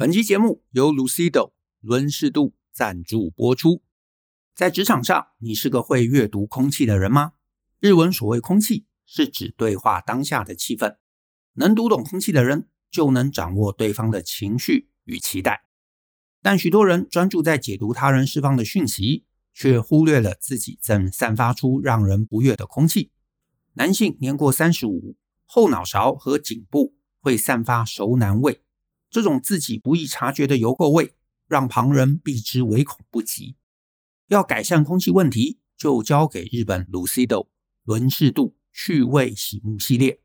本期节目由 Lucido 轮适度赞助播出。在职场上，你是个会阅读空气的人吗？日文所谓“空气”，是指对话当下的气氛。能读懂空气的人，就能掌握对方的情绪与期待。但许多人专注在解读他人释放的讯息，却忽略了自己正散发出让人不悦的空气。男性年过三十五，后脑勺和颈部会散发熟男味。这种自己不易察觉的油垢味，让旁人避之唯恐不及。要改善空气问题，就交给日本 Lucido 轮适度去味洗沐系列，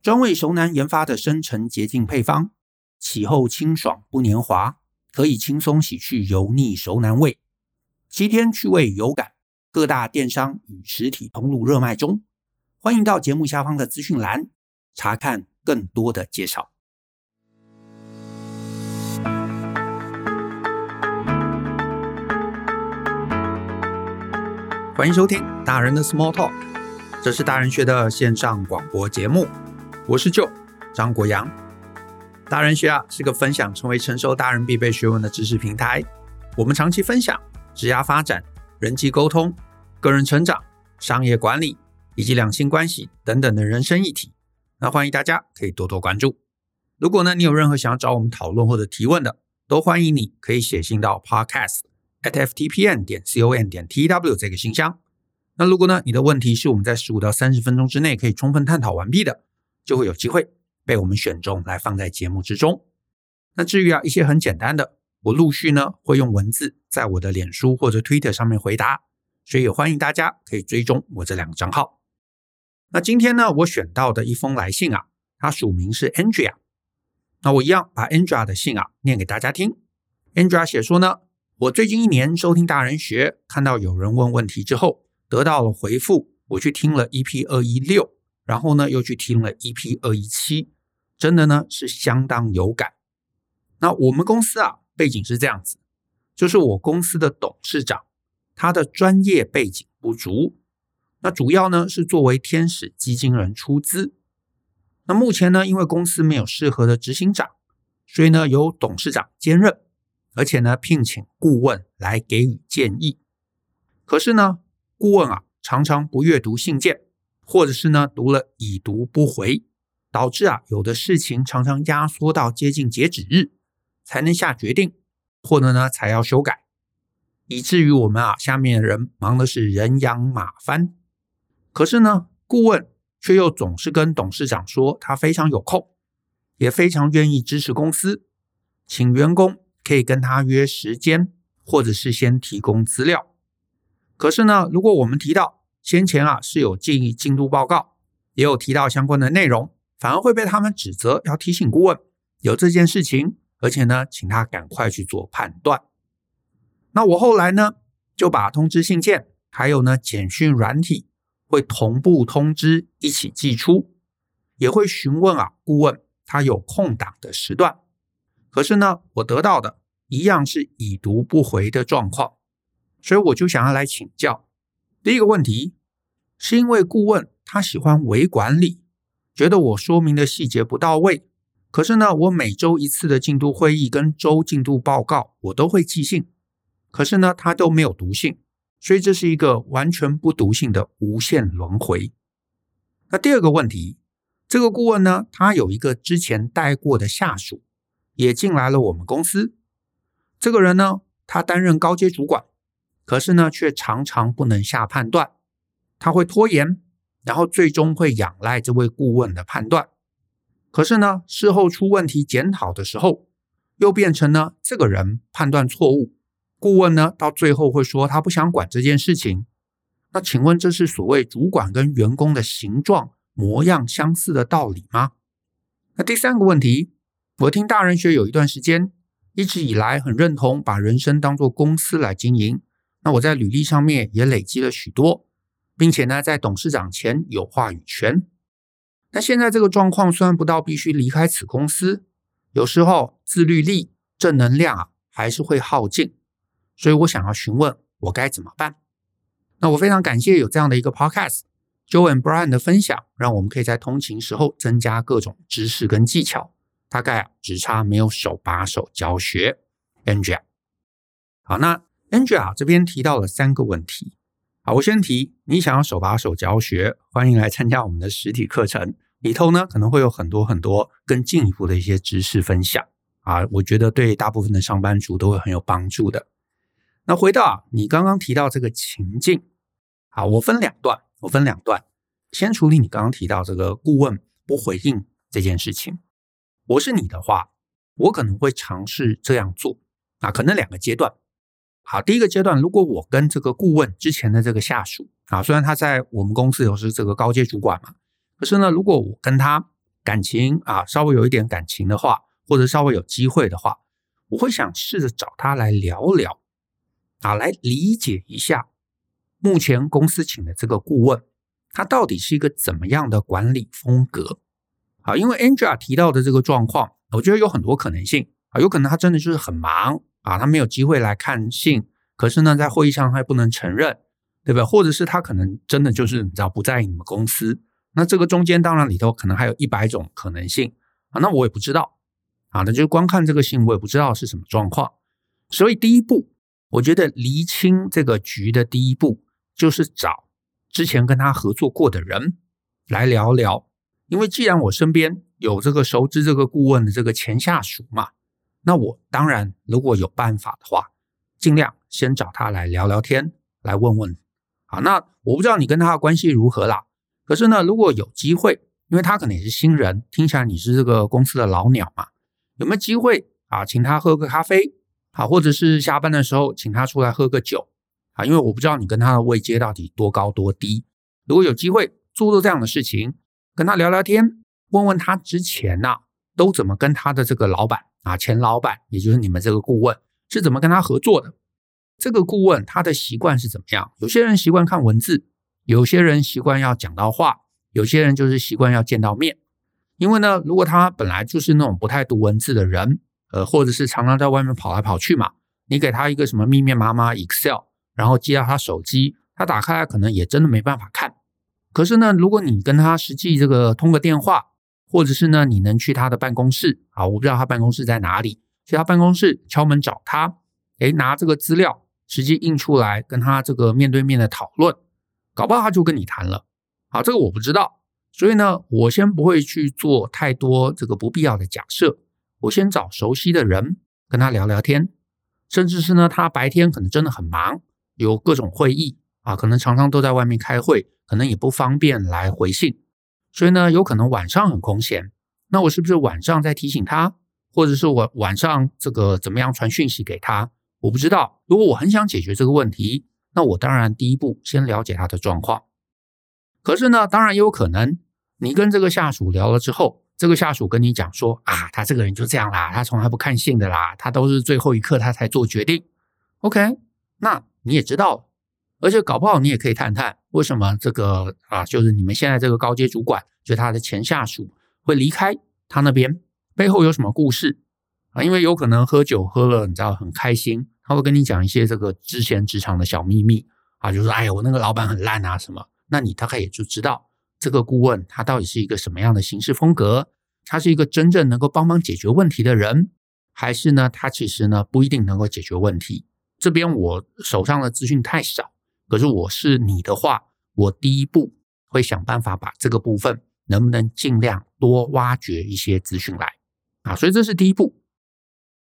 专为熟男研发的深层洁净配方，洗后清爽不黏滑，可以轻松洗去油腻熟男味。七天去味有感，各大电商与实体通路热卖中。欢迎到节目下方的资讯栏查看更多的介绍。欢迎收听大人的 Small Talk，这是大人学的线上广播节目。我是 Joe 张国阳。大人学啊是个分享成为成熟大人必备学问的知识平台。我们长期分享职业发展、人际沟通、个人成长、商业管理以及两性关系等等的人生议题。那欢迎大家可以多多关注。如果呢你有任何想要找我们讨论或者提问的，都欢迎你可以写信到 Podcast。Ftpn 点 com 点 tw 这个信箱。那如果呢，你的问题是我们在十五到三十分钟之内可以充分探讨完毕的，就会有机会被我们选中来放在节目之中。那至于啊一些很简单的，我陆续呢会用文字在我的脸书或者 Twitter 上面回答，所以也欢迎大家可以追踪我这两个账号。那今天呢，我选到的一封来信啊，它署名是 Andrea。那我一样把 Andrea 的信啊念给大家听。Andrea 写说呢。我最近一年收听大人学，看到有人问问题之后得到了回复，我去听了 EP 二一六，然后呢又去听了 EP 二一七，真的呢是相当有感。那我们公司啊背景是这样子，就是我公司的董事长他的专业背景不足，那主要呢是作为天使基金人出资。那目前呢因为公司没有适合的执行长，所以呢由董事长兼任。而且呢，聘请顾问来给予建议。可是呢，顾问啊常常不阅读信件，或者是呢读了已读不回，导致啊有的事情常常压缩到接近截止日才能下决定，或者呢才要修改，以至于我们啊下面的人忙的是人仰马翻。可是呢，顾问却又总是跟董事长说他非常有空，也非常愿意支持公司，请员工。可以跟他约时间，或者是先提供资料。可是呢，如果我们提到先前啊是有建议进度报告，也有提到相关的内容，反而会被他们指责要提醒顾问有这件事情，而且呢，请他赶快去做判断。那我后来呢，就把通知信件还有呢简讯软体会同步通知一起寄出，也会询问啊顾问他有空档的时段。可是呢，我得到的一样是已读不回的状况，所以我就想要来请教。第一个问题，是因为顾问他喜欢微管理，觉得我说明的细节不到位。可是呢，我每周一次的进度会议跟周进度报告，我都会寄信，可是呢，他都没有读信，所以这是一个完全不读信的无限轮回。那第二个问题，这个顾问呢，他有一个之前带过的下属。也进来了我们公司，这个人呢，他担任高阶主管，可是呢，却常常不能下判断，他会拖延，然后最终会仰赖这位顾问的判断。可是呢，事后出问题检讨的时候，又变成呢，这个人判断错误，顾问呢，到最后会说他不想管这件事情。那请问，这是所谓主管跟员工的形状模样相似的道理吗？那第三个问题。我听大人学有一段时间，一直以来很认同把人生当作公司来经营。那我在履历上面也累积了许多，并且呢，在董事长前有话语权。那现在这个状况虽然不到必须离开此公司，有时候自律力、正能量啊还是会耗尽。所以我想要询问，我该怎么办？那我非常感谢有这样的一个 Podcast，Joe and Brian 的分享，让我们可以在通勤时候增加各种知识跟技巧。大概只差没有手把手教学。Angela，好，那 Angela 这边提到了三个问题。好，我先提，你想要手把手教学，欢迎来参加我们的实体课程，里头呢可能会有很多很多更进一步的一些知识分享啊，我觉得对大部分的上班族都会很有帮助的。那回到啊，你刚刚提到这个情境，好，我分两段，我分两段，先处理你刚刚提到这个顾问不回应这件事情。我是你的话，我可能会尝试这样做啊，可能两个阶段。好，第一个阶段，如果我跟这个顾问之前的这个下属啊，虽然他在我们公司有是这个高阶主管嘛，可是呢，如果我跟他感情啊稍微有一点感情的话，或者稍微有机会的话，我会想试着找他来聊聊啊，来理解一下目前公司请的这个顾问，他到底是一个怎么样的管理风格。啊，因为 Angela 提到的这个状况，我觉得有很多可能性啊，有可能他真的就是很忙。啊，他没有机会来看信，可是呢，在会议上他也不能承认，对吧？或者是他可能真的就是你知道不在意你们公司，那这个中间当然里头可能还有一百种可能性啊，那我也不知道啊，那就光看这个信，我也不知道是什么状况。所以第一步，我觉得厘清这个局的第一步就是找之前跟他合作过的人来聊聊，因为既然我身边有这个熟知这个顾问的这个前下属嘛。那我当然，如果有办法的话，尽量先找他来聊聊天，来问问。啊，那我不知道你跟他的关系如何啦。可是呢，如果有机会，因为他可能也是新人，听起来你是这个公司的老鸟嘛，有没有机会啊，请他喝个咖啡，啊，或者是下班的时候请他出来喝个酒，啊，因为我不知道你跟他的位阶到底多高多低。如果有机会做做这样的事情，跟他聊聊天，问问他之前呐，都怎么跟他的这个老板。啊，前老板，也就是你们这个顾问是怎么跟他合作的？这个顾问他的习惯是怎么样？有些人习惯看文字，有些人习惯要讲到话，有些人就是习惯要见到面。因为呢，如果他本来就是那种不太读文字的人，呃，或者是常常在外面跑来跑去嘛，你给他一个什么密密麻麻 Excel，然后接到他手机，他打开来可能也真的没办法看。可是呢，如果你跟他实际这个通个电话，或者是呢，你能去他的办公室啊？我不知道他办公室在哪里，去他办公室敲门找他，诶，拿这个资料实际印出来，跟他这个面对面的讨论，搞不好他就跟你谈了。好，这个我不知道，所以呢，我先不会去做太多这个不必要的假设，我先找熟悉的人跟他聊聊天，甚至是呢，他白天可能真的很忙，有各种会议啊，可能常常都在外面开会，可能也不方便来回信。所以呢，有可能晚上很空闲，那我是不是晚上再提醒他，或者是我晚上这个怎么样传讯息给他？我不知道。如果我很想解决这个问题，那我当然第一步先了解他的状况。可是呢，当然也有可能，你跟这个下属聊了之后，这个下属跟你讲说啊，他这个人就这样啦，他从来不看信的啦，他都是最后一刻他才做决定。OK，那你也知道。而且搞不好你也可以探探，为什么这个啊，就是你们现在这个高阶主管，就他的前下属会离开他那边，背后有什么故事啊？因为有可能喝酒喝了，你知道很开心，他会跟你讲一些这个之前职场的小秘密啊，就说哎呀，我那个老板很烂啊什么，那你大概也就知道这个顾问他到底是一个什么样的行事风格，他是一个真正能够帮忙解决问题的人，还是呢，他其实呢不一定能够解决问题？这边我手上的资讯太少。可是我是你的话，我第一步会想办法把这个部分能不能尽量多挖掘一些资讯来。啊，所以这是第一步，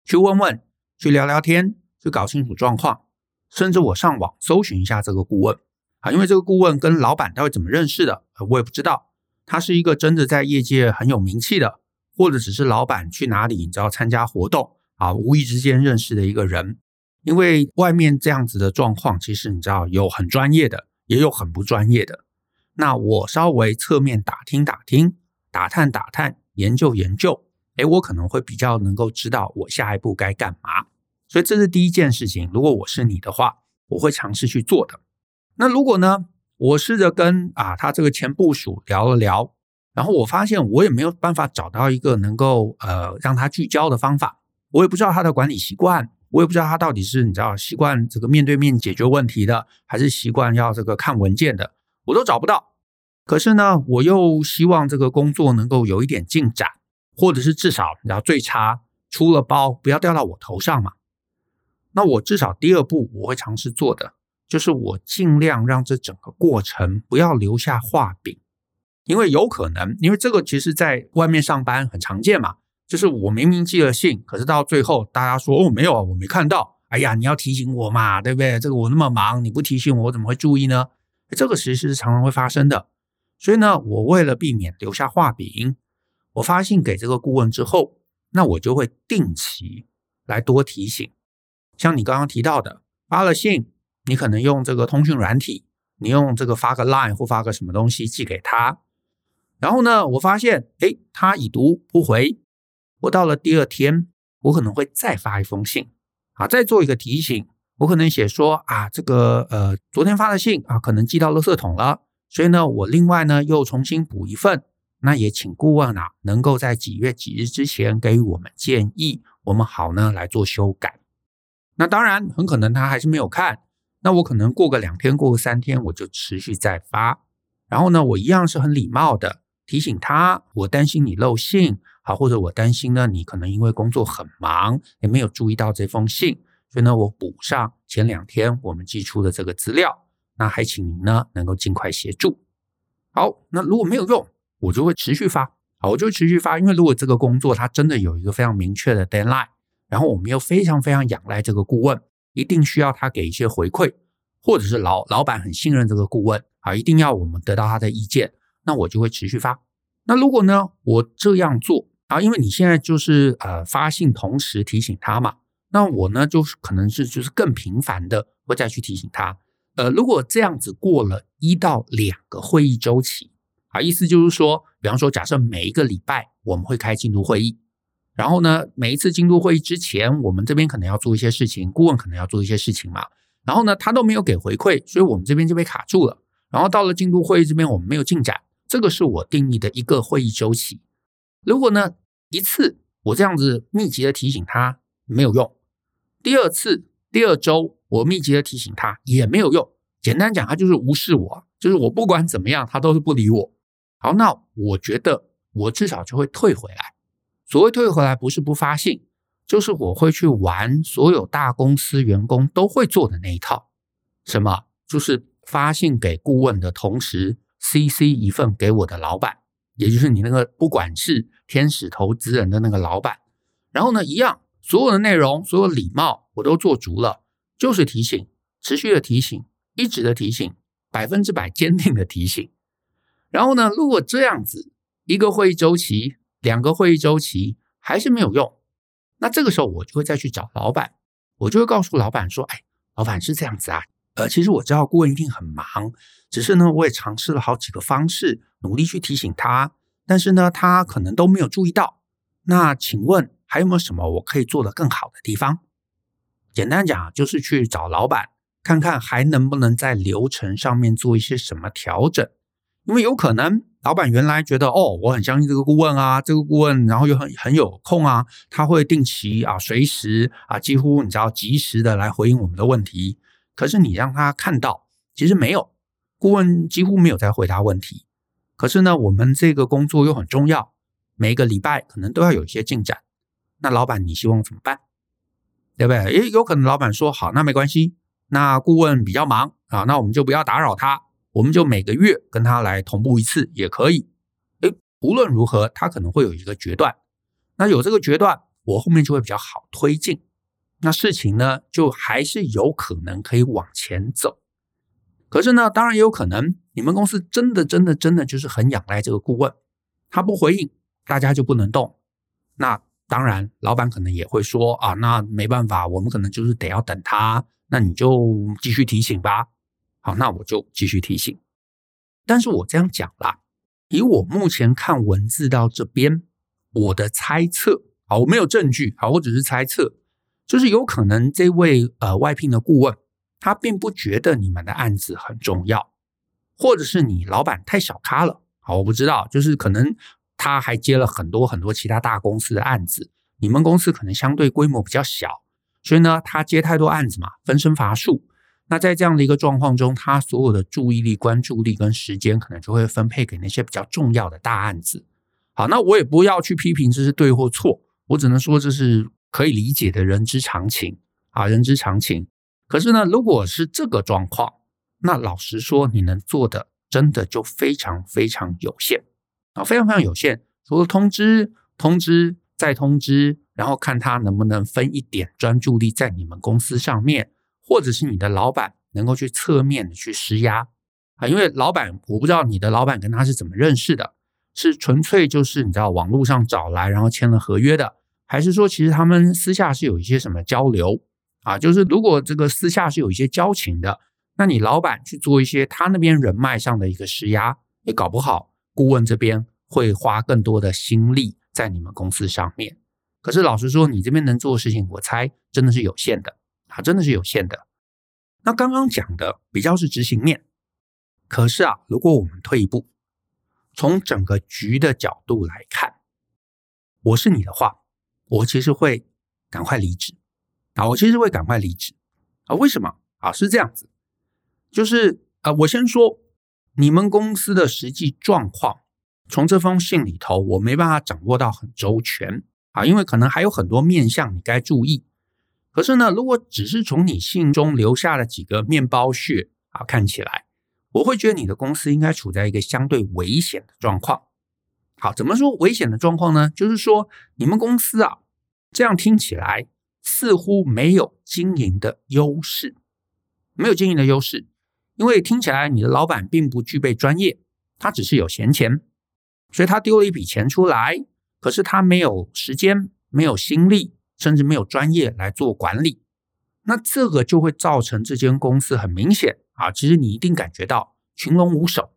去问问，去聊聊天，去搞清楚状况，甚至我上网搜寻一下这个顾问。啊，因为这个顾问跟老板到底怎么认识的，我也不知道，他是一个真的在业界很有名气的，或者只是老板去哪里你知道参加活动啊，无意之间认识的一个人。因为外面这样子的状况，其实你知道有很专业的，也有很不专业的。那我稍微侧面打听打听，打探打探，研究研究，诶，我可能会比较能够知道我下一步该干嘛。所以这是第一件事情。如果我是你的话，我会尝试去做的。那如果呢，我试着跟啊他这个前部署聊了聊，然后我发现我也没有办法找到一个能够呃让他聚焦的方法，我也不知道他的管理习惯。我也不知道他到底是你知道习惯这个面对面解决问题的，还是习惯要这个看文件的，我都找不到。可是呢，我又希望这个工作能够有一点进展，或者是至少你要最差出了包不要掉到我头上嘛。那我至少第二步我会尝试做的，就是我尽量让这整个过程不要留下画饼，因为有可能，因为这个其实在外面上班很常见嘛，就是我明明寄了信，可是到最后大家说哦没有啊，我没看到，哎呀，你要提醒我嘛，对不对？这个我那么忙，你不提醒我，我怎么会注意呢？这个其实是常常会发生的，所以呢，我为了避免留下画饼，我发信给这个顾问之后，那我就会定期来多提醒。像你刚刚提到的，发了信，你可能用这个通讯软体，你用这个发个 Line 或发个什么东西寄给他，然后呢，我发现，诶，他已读不回，我到了第二天，我可能会再发一封信，啊，再做一个提醒，我可能写说，啊，这个呃，昨天发的信啊，可能寄到垃圾桶了，所以呢，我另外呢又重新补一份，那也请顾问啊，能够在几月几日之前给予我们建议，我们好呢来做修改。那当然，很可能他还是没有看。那我可能过个两天，过个三天，我就持续再发。然后呢，我一样是很礼貌的提醒他，我担心你漏信，好，或者我担心呢，你可能因为工作很忙，也没有注意到这封信，所以呢，我补上前两天我们寄出的这个资料。那还请您呢能够尽快协助。好，那如果没有用，我就会持续发。好，我就持续发，因为如果这个工作它真的有一个非常明确的 deadline。然后我们又非常非常仰赖这个顾问，一定需要他给一些回馈，或者是老老板很信任这个顾问啊，一定要我们得到他的意见，那我就会持续发。那如果呢，我这样做啊，因为你现在就是呃发信同时提醒他嘛，那我呢就是可能是就是更频繁的会再去提醒他。呃，如果这样子过了一到两个会议周期啊，意思就是说，比方说假设每一个礼拜我们会开进度会议。然后呢，每一次进度会议之前，我们这边可能要做一些事情，顾问可能要做一些事情嘛。然后呢，他都没有给回馈，所以我们这边就被卡住了。然后到了进度会议这边，我们没有进展，这个是我定义的一个会议周期。如果呢，一次我这样子密集的提醒他没有用，第二次、第二周我密集的提醒他也没有用。简单讲，他就是无视我，就是我不管怎么样，他都是不理我。好，那我觉得我至少就会退回来。所谓退回来，不是不发信，就是我会去玩所有大公司员工都会做的那一套。什么？就是发信给顾问的同时，CC 一份给我的老板，也就是你那个不管是天使投资人的那个老板。然后呢，一样，所有的内容，所有礼貌我都做足了，就是提醒，持续的提醒，一直的提醒，百分之百坚定的提醒。然后呢，如果这样子一个会议周期。两个会议周期还是没有用，那这个时候我就会再去找老板，我就会告诉老板说：“哎，老板是这样子啊，呃，其实我知道顾问一定很忙，只是呢，我也尝试了好几个方式，努力去提醒他，但是呢，他可能都没有注意到。那请问还有没有什么我可以做得更好的地方？简单讲，就是去找老板，看看还能不能在流程上面做一些什么调整，因为有可能。”老板原来觉得哦，我很相信这个顾问啊，这个顾问然后又很很有空啊，他会定期啊，随时啊，几乎你知道及时的来回应我们的问题。可是你让他看到，其实没有，顾问几乎没有在回答问题。可是呢，我们这个工作又很重要，每个礼拜可能都要有一些进展。那老板，你希望怎么办？对不对？诶，有可能老板说好，那没关系，那顾问比较忙啊，那我们就不要打扰他。我们就每个月跟他来同步一次也可以。诶，无论如何，他可能会有一个决断。那有这个决断，我后面就会比较好推进。那事情呢，就还是有可能可以往前走。可是呢，当然也有可能，你们公司真的、真的、真的就是很仰赖这个顾问，他不回应，大家就不能动。那当然，老板可能也会说啊，那没办法，我们可能就是得要等他。那你就继续提醒吧。好，那我就继续提醒。但是我这样讲啦，以我目前看文字到这边，我的猜测，好，我没有证据，好，我只是猜测，就是有可能这位呃外聘的顾问，他并不觉得你们的案子很重要，或者是你老板太小咖了，好，我不知道，就是可能他还接了很多很多其他大公司的案子，你们公司可能相对规模比较小，所以呢，他接太多案子嘛，分身乏术。那在这样的一个状况中，他所有的注意力、关注力跟时间，可能就会分配给那些比较重要的大案子。好，那我也不要去批评这是对或错，我只能说这是可以理解的人之常情啊，人之常情。可是呢，如果是这个状况，那老实说，你能做的真的就非常非常有限啊，非常非常有限。除了通知、通知再通知，然后看他能不能分一点专注力在你们公司上面，或者是你的老板能够去侧面的去施压啊，因为老板，我不知道你的老板跟他是怎么认识的。是纯粹就是你知道网络上找来，然后签了合约的，还是说其实他们私下是有一些什么交流啊？就是如果这个私下是有一些交情的，那你老板去做一些他那边人脉上的一个施压，也搞不好顾问这边会花更多的心力在你们公司上面。可是老实说，你这边能做的事情，我猜真的是有限的啊，真的是有限的。那刚刚讲的比较是执行面，可是啊，如果我们退一步。从整个局的角度来看，我是你的话，我其实会赶快离职啊！我其实会赶快离职啊！为什么啊？是这样子，就是啊，我先说你们公司的实际状况，从这封信里头，我没办法掌握到很周全啊，因为可能还有很多面向你该注意。可是呢，如果只是从你信中留下了几个面包屑啊，看起来。我会觉得你的公司应该处在一个相对危险的状况。好，怎么说危险的状况呢？就是说你们公司啊，这样听起来似乎没有经营的优势，没有经营的优势，因为听起来你的老板并不具备专业，他只是有闲钱，所以他丢了一笔钱出来，可是他没有时间、没有心力，甚至没有专业来做管理。那这个就会造成这间公司很明显。啊，其实你一定感觉到群龙无首。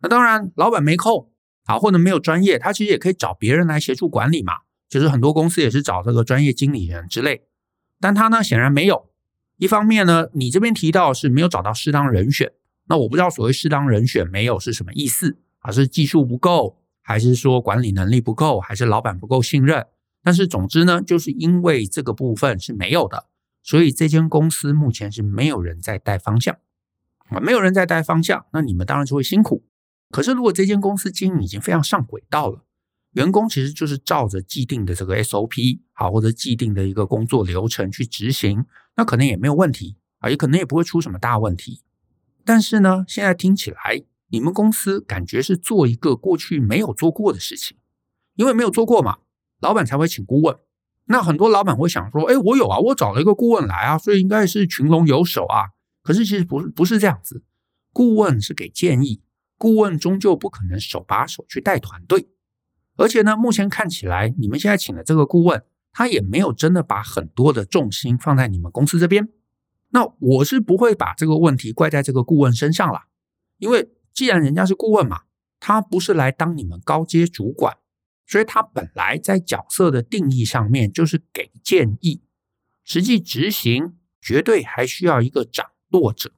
那当然，老板没空啊，或者没有专业，他其实也可以找别人来协助管理嘛。就是很多公司也是找这个专业经理人之类，但他呢显然没有。一方面呢，你这边提到是没有找到适当人选，那我不知道所谓适当人选没有是什么意思啊？是技术不够，还是说管理能力不够，还是老板不够信任？但是总之呢，就是因为这个部分是没有的。所以这间公司目前是没有人在带方向啊，没有人在带方向，那你们当然就会辛苦。可是如果这间公司经营已经非常上轨道了，员工其实就是照着既定的这个 SOP 好，或者既定的一个工作流程去执行，那可能也没有问题啊，也可能也不会出什么大问题。但是呢，现在听起来你们公司感觉是做一个过去没有做过的事情，因为没有做过嘛，老板才会请顾问。那很多老板会想说：“哎，我有啊，我找了一个顾问来啊，所以应该是群龙有首啊。”可是其实不是，不是这样子。顾问是给建议，顾问终究不可能手把手去带团队。而且呢，目前看起来，你们现在请的这个顾问，他也没有真的把很多的重心放在你们公司这边。那我是不会把这个问题怪在这个顾问身上啦，因为既然人家是顾问嘛，他不是来当你们高阶主管。所以他本来在角色的定义上面就是给建议，实际执行绝对还需要一个掌舵者。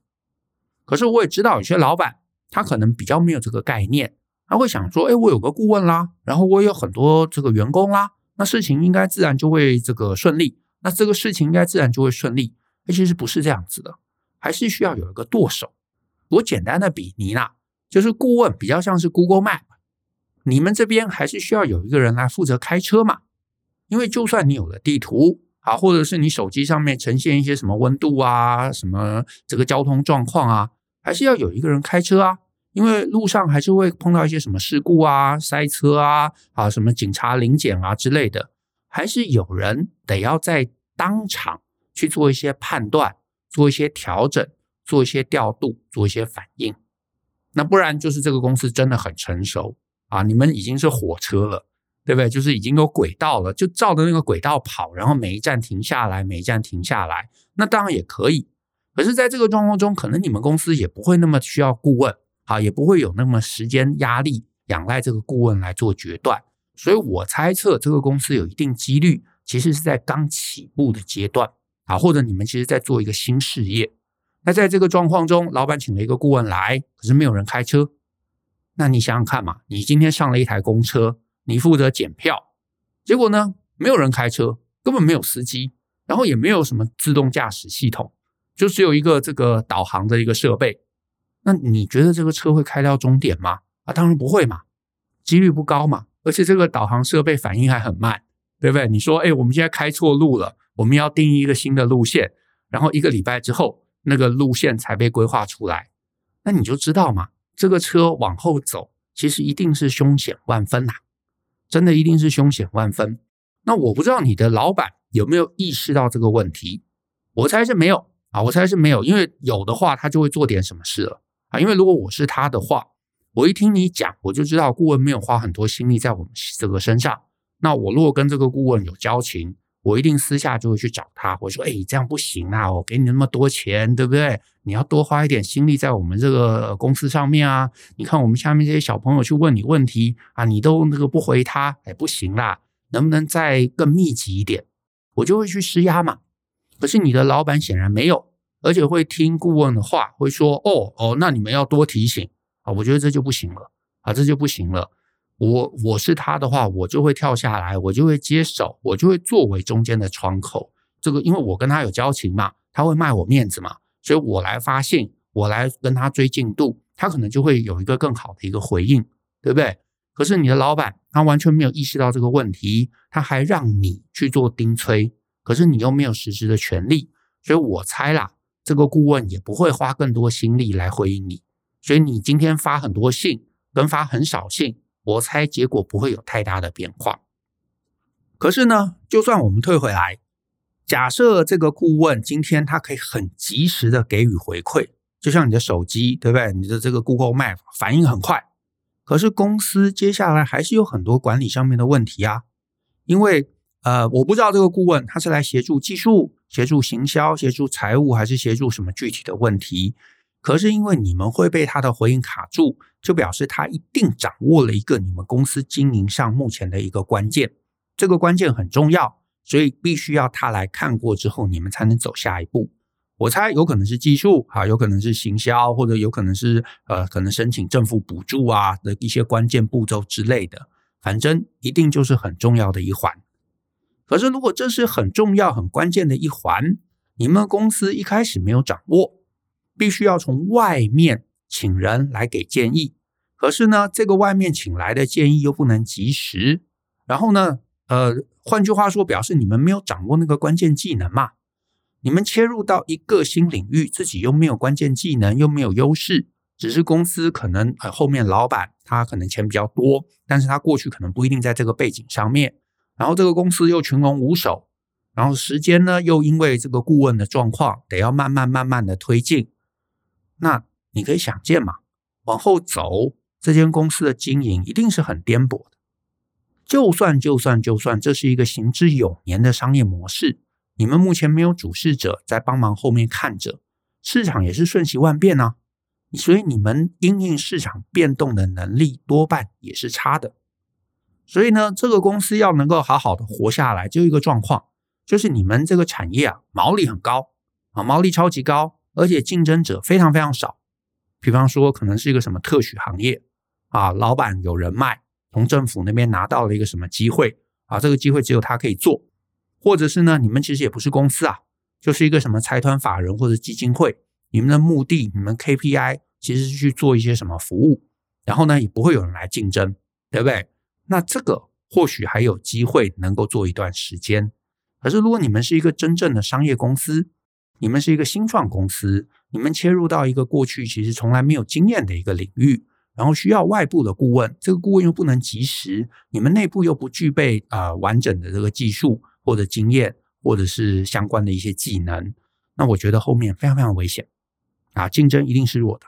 可是我也知道有些老板他可能比较没有这个概念，他会想说：“哎，我有个顾问啦，然后我有很多这个员工啦，那事情应该自然就会这个顺利，那这个事情应该自然就会顺利。”其实不是这样子的，还是需要有一个舵手。我简单的比拟啦，就是顾问比较像是 Google Map。你们这边还是需要有一个人来负责开车嘛？因为就算你有了地图啊，或者是你手机上面呈现一些什么温度啊、什么这个交通状况啊，还是要有一个人开车啊。因为路上还是会碰到一些什么事故啊、塞车啊、啊什么警察临检啊之类的，还是有人得要在当场去做一些判断、做一些调整、做一些调度、做一些反应。那不然就是这个公司真的很成熟。啊，你们已经是火车了，对不对？就是已经有轨道了，就照着那个轨道跑，然后每一站停下来，每一站停下来，那当然也可以。可是，在这个状况中，可能你们公司也不会那么需要顾问，啊，也不会有那么时间压力，仰赖这个顾问来做决断。所以我猜测，这个公司有一定几率，其实是在刚起步的阶段，啊，或者你们其实在做一个新事业。那在这个状况中，老板请了一个顾问来，可是没有人开车。那你想想看嘛，你今天上了一台公车，你负责检票，结果呢，没有人开车，根本没有司机，然后也没有什么自动驾驶系统，就只有一个这个导航的一个设备。那你觉得这个车会开到终点吗？啊，当然不会嘛，几率不高嘛。而且这个导航设备反应还很慢，对不对？你说，哎，我们现在开错路了，我们要定义一个新的路线，然后一个礼拜之后，那个路线才被规划出来，那你就知道嘛，这个车往后走，其实一定是凶险万分呐，真的一定是凶险万分。那我不知道你的老板有没有意识到这个问题，我猜是没有啊，我猜是没有，因为有的话他就会做点什么事了啊，因为如果我是他的话。我一听你讲，我就知道顾问没有花很多心力在我们这个身上。那我如果跟这个顾问有交情，我一定私下就会去找他，我说：“哎，这样不行啊！我给你那么多钱，对不对？你要多花一点心力在我们这个公司上面啊！你看我们下面这些小朋友去问你问题啊，你都那个不回他，哎，不行啦！能不能再更密集一点？我就会去施压嘛。可是你的老板显然没有，而且会听顾问的话，会说：哦哦，那你们要多提醒。”啊，我觉得这就不行了啊，这就不行了。我我是他的话，我就会跳下来，我就会接手，我就会作为中间的窗口。这个，因为我跟他有交情嘛，他会卖我面子嘛，所以我来发信，我来跟他追进度，他可能就会有一个更好的一个回应，对不对？可是你的老板他完全没有意识到这个问题，他还让你去做盯催，可是你又没有实质的权利，所以我猜啦，这个顾问也不会花更多心力来回应你。所以你今天发很多信，跟发很少信，我猜结果不会有太大的变化。可是呢，就算我们退回来，假设这个顾问今天他可以很及时的给予回馈，就像你的手机，对不对？你的这个 Google Map 反应很快，可是公司接下来还是有很多管理上面的问题啊。因为呃，我不知道这个顾问他是来协助技术、协助行销、协助财务，还是协助什么具体的问题。可是因为你们会被他的回应卡住，就表示他一定掌握了一个你们公司经营上目前的一个关键，这个关键很重要，所以必须要他来看过之后，你们才能走下一步。我猜有可能是技术啊，有可能是行销，或者有可能是呃，可能申请政府补助啊的一些关键步骤之类的，反正一定就是很重要的一环。可是如果这是很重要、很关键的一环，你们公司一开始没有掌握。必须要从外面请人来给建议，可是呢，这个外面请来的建议又不能及时。然后呢，呃，换句话说，表示你们没有掌握那个关键技能嘛？你们切入到一个新领域，自己又没有关键技能，又没有优势，只是公司可能呃后面老板他可能钱比较多，但是他过去可能不一定在这个背景上面。然后这个公司又群龙无首，然后时间呢又因为这个顾问的状况，得要慢慢慢慢的推进。那你可以想见嘛，往后走，这间公司的经营一定是很颠簸的。就算就算就算这是一个行之有年的商业模式，你们目前没有主事者在帮忙后面看着，市场也是瞬息万变啊。所以你们因应市场变动的能力多半也是差的。所以呢，这个公司要能够好好的活下来，就一个状况，就是你们这个产业啊，毛利很高啊，毛利超级高。而且竞争者非常非常少，比方说可能是一个什么特许行业啊，老板有人脉，从政府那边拿到了一个什么机会啊，这个机会只有他可以做，或者是呢，你们其实也不是公司啊，就是一个什么财团法人或者基金会，你们的目的，你们 KPI 其实是去做一些什么服务，然后呢，也不会有人来竞争，对不对？那这个或许还有机会能够做一段时间，可是如果你们是一个真正的商业公司，你们是一个新创公司，你们切入到一个过去其实从来没有经验的一个领域，然后需要外部的顾问，这个顾问又不能及时，你们内部又不具备啊、完整的这个技术或者经验，或者是相关的一些技能，那我觉得后面非常非常危险。啊，竞争一定是弱的，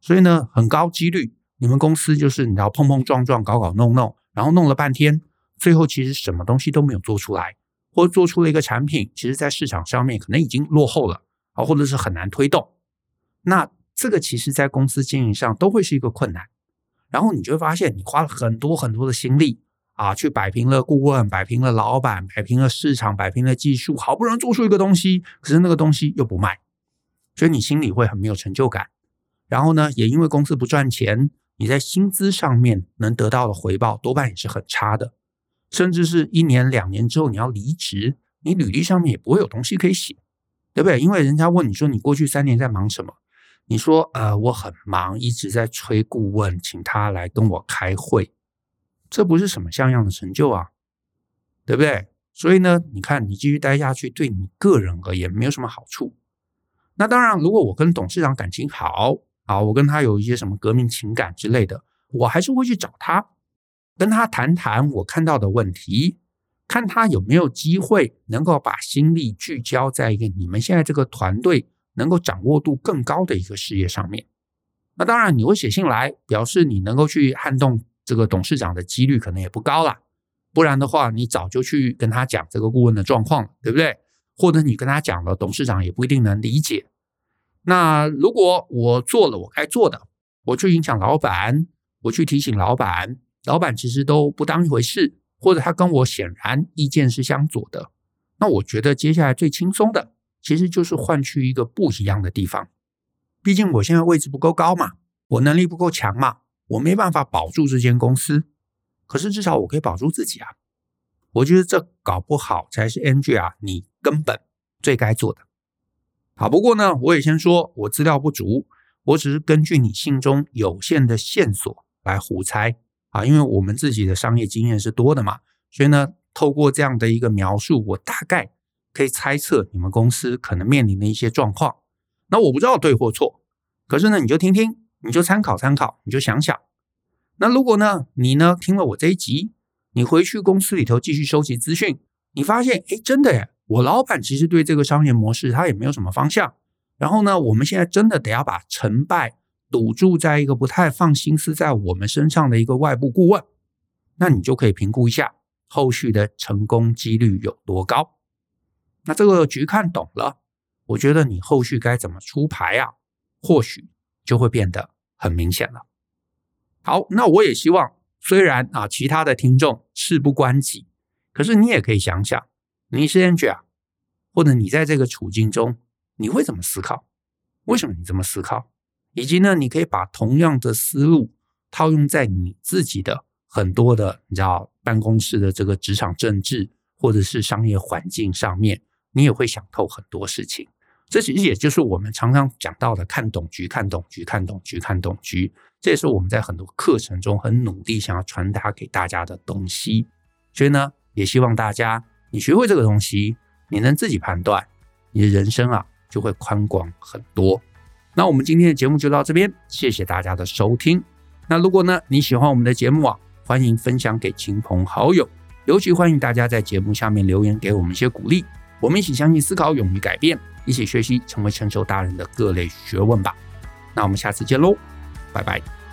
所以呢，很高几率你们公司就是你要碰碰撞撞，搞搞弄弄，然后弄了半天，最后其实什么东西都没有做出来。或做出了一个产品，其实在市场上面可能已经落后了啊，或者是很难推动。那这个其实在公司经营上都会是一个困难。然后你就会发现，你花了很多很多的心力啊，去摆平了顾问，摆平了老板，摆平了市场，摆平了技术，好不容易做出一个东西，可是那个东西又不卖，所以你心里会很没有成就感。然后呢，也因为公司不赚钱，你在薪资上面能得到的回报多半也是很差的。甚至是一年两年之后你要离职，你履历上面也不会有东西可以写，对不对？因为人家问你说你过去三年在忙什么，你说呃我很忙，一直在催顾问，请他来跟我开会，这不是什么像样的成就啊，对不对？所以呢，你看你继续待下去，对你个人而言没有什么好处。那当然，如果我跟董事长感情好啊，我跟他有一些什么革命情感之类的，我还是会去找他，跟他谈谈我看到的问题，看他有没有机会能够把心力聚焦在一个你们现在这个团队能够掌握度更高的一个事业上面。那当然，你会写信来表示你能够去撼动这个董事长的几率可能也不高了，不然的话，你早就去跟他讲这个顾问的状况了，对不对？或者你跟他讲了，董事长也不一定能理解。那如果我做了我该做的，我去影响老板，我去提醒老板，老板其实都不当一回事，或者他跟我显然意见是相左的，那我觉得接下来最轻松的，其实就是换去一个不一样的地方。毕竟我现在位置不够高嘛，我能力不够强嘛，我没办法保住这间公司，可是至少我可以保住自己啊。我觉得这搞不好才是 N G 啊，你根本最该做的。好，不过呢，我也先说，我资料不足，我只是根据你信中有限的线索来胡猜啊。因为我们自己的商业经验是多的嘛，所以呢，透过这样的一个描述，我大概可以猜测你们公司可能面临的一些状况。那我不知道对或错，可是呢，你就听听，你就参考参考，你就想想。那如果呢，你呢听了我这一集，你回去公司里头继续收集资讯，你发现，诶，真的耶，我老板其实对这个商业模式他也没有什么方向。然后呢，我们现在真的得要把成败赌注在一个不太放心思在我们身上的一个外部顾问，那你就可以评估一下后续的成功几率有多高。那这个局看懂了，我觉得你后续该怎么出牌啊，或许就会变得很明显了。好，那我也希望。虽然啊，其他的听众事不关己，可是你也可以想想，你是 Angela，或者你在这个处境中，你会怎么思考？为什么你这么思考？以及呢，你可以把同样的思路套用在你自己的很多的，你知道办公室的这个职场政治，或者是商业环境上面，你也会想透很多事情。这其实也就是我们常常讲到的“看懂局，看懂局，看懂局，看懂局”。这也是我们在很多课程中很努力想要传达给大家的东西，所以呢，也希望大家你学会这个东西，你能自己判断，你的人生啊就会宽广很多。那我们今天的节目就到这边，谢谢大家的收听。那如果呢你喜欢我们的节目啊，欢迎分享给亲朋好友，尤其欢迎大家在节目下面留言给我们一些鼓励。我们一起相信、思考、勇于改变，一起学习成为成熟大人的各类学问吧。那我们下次见喽。拜拜。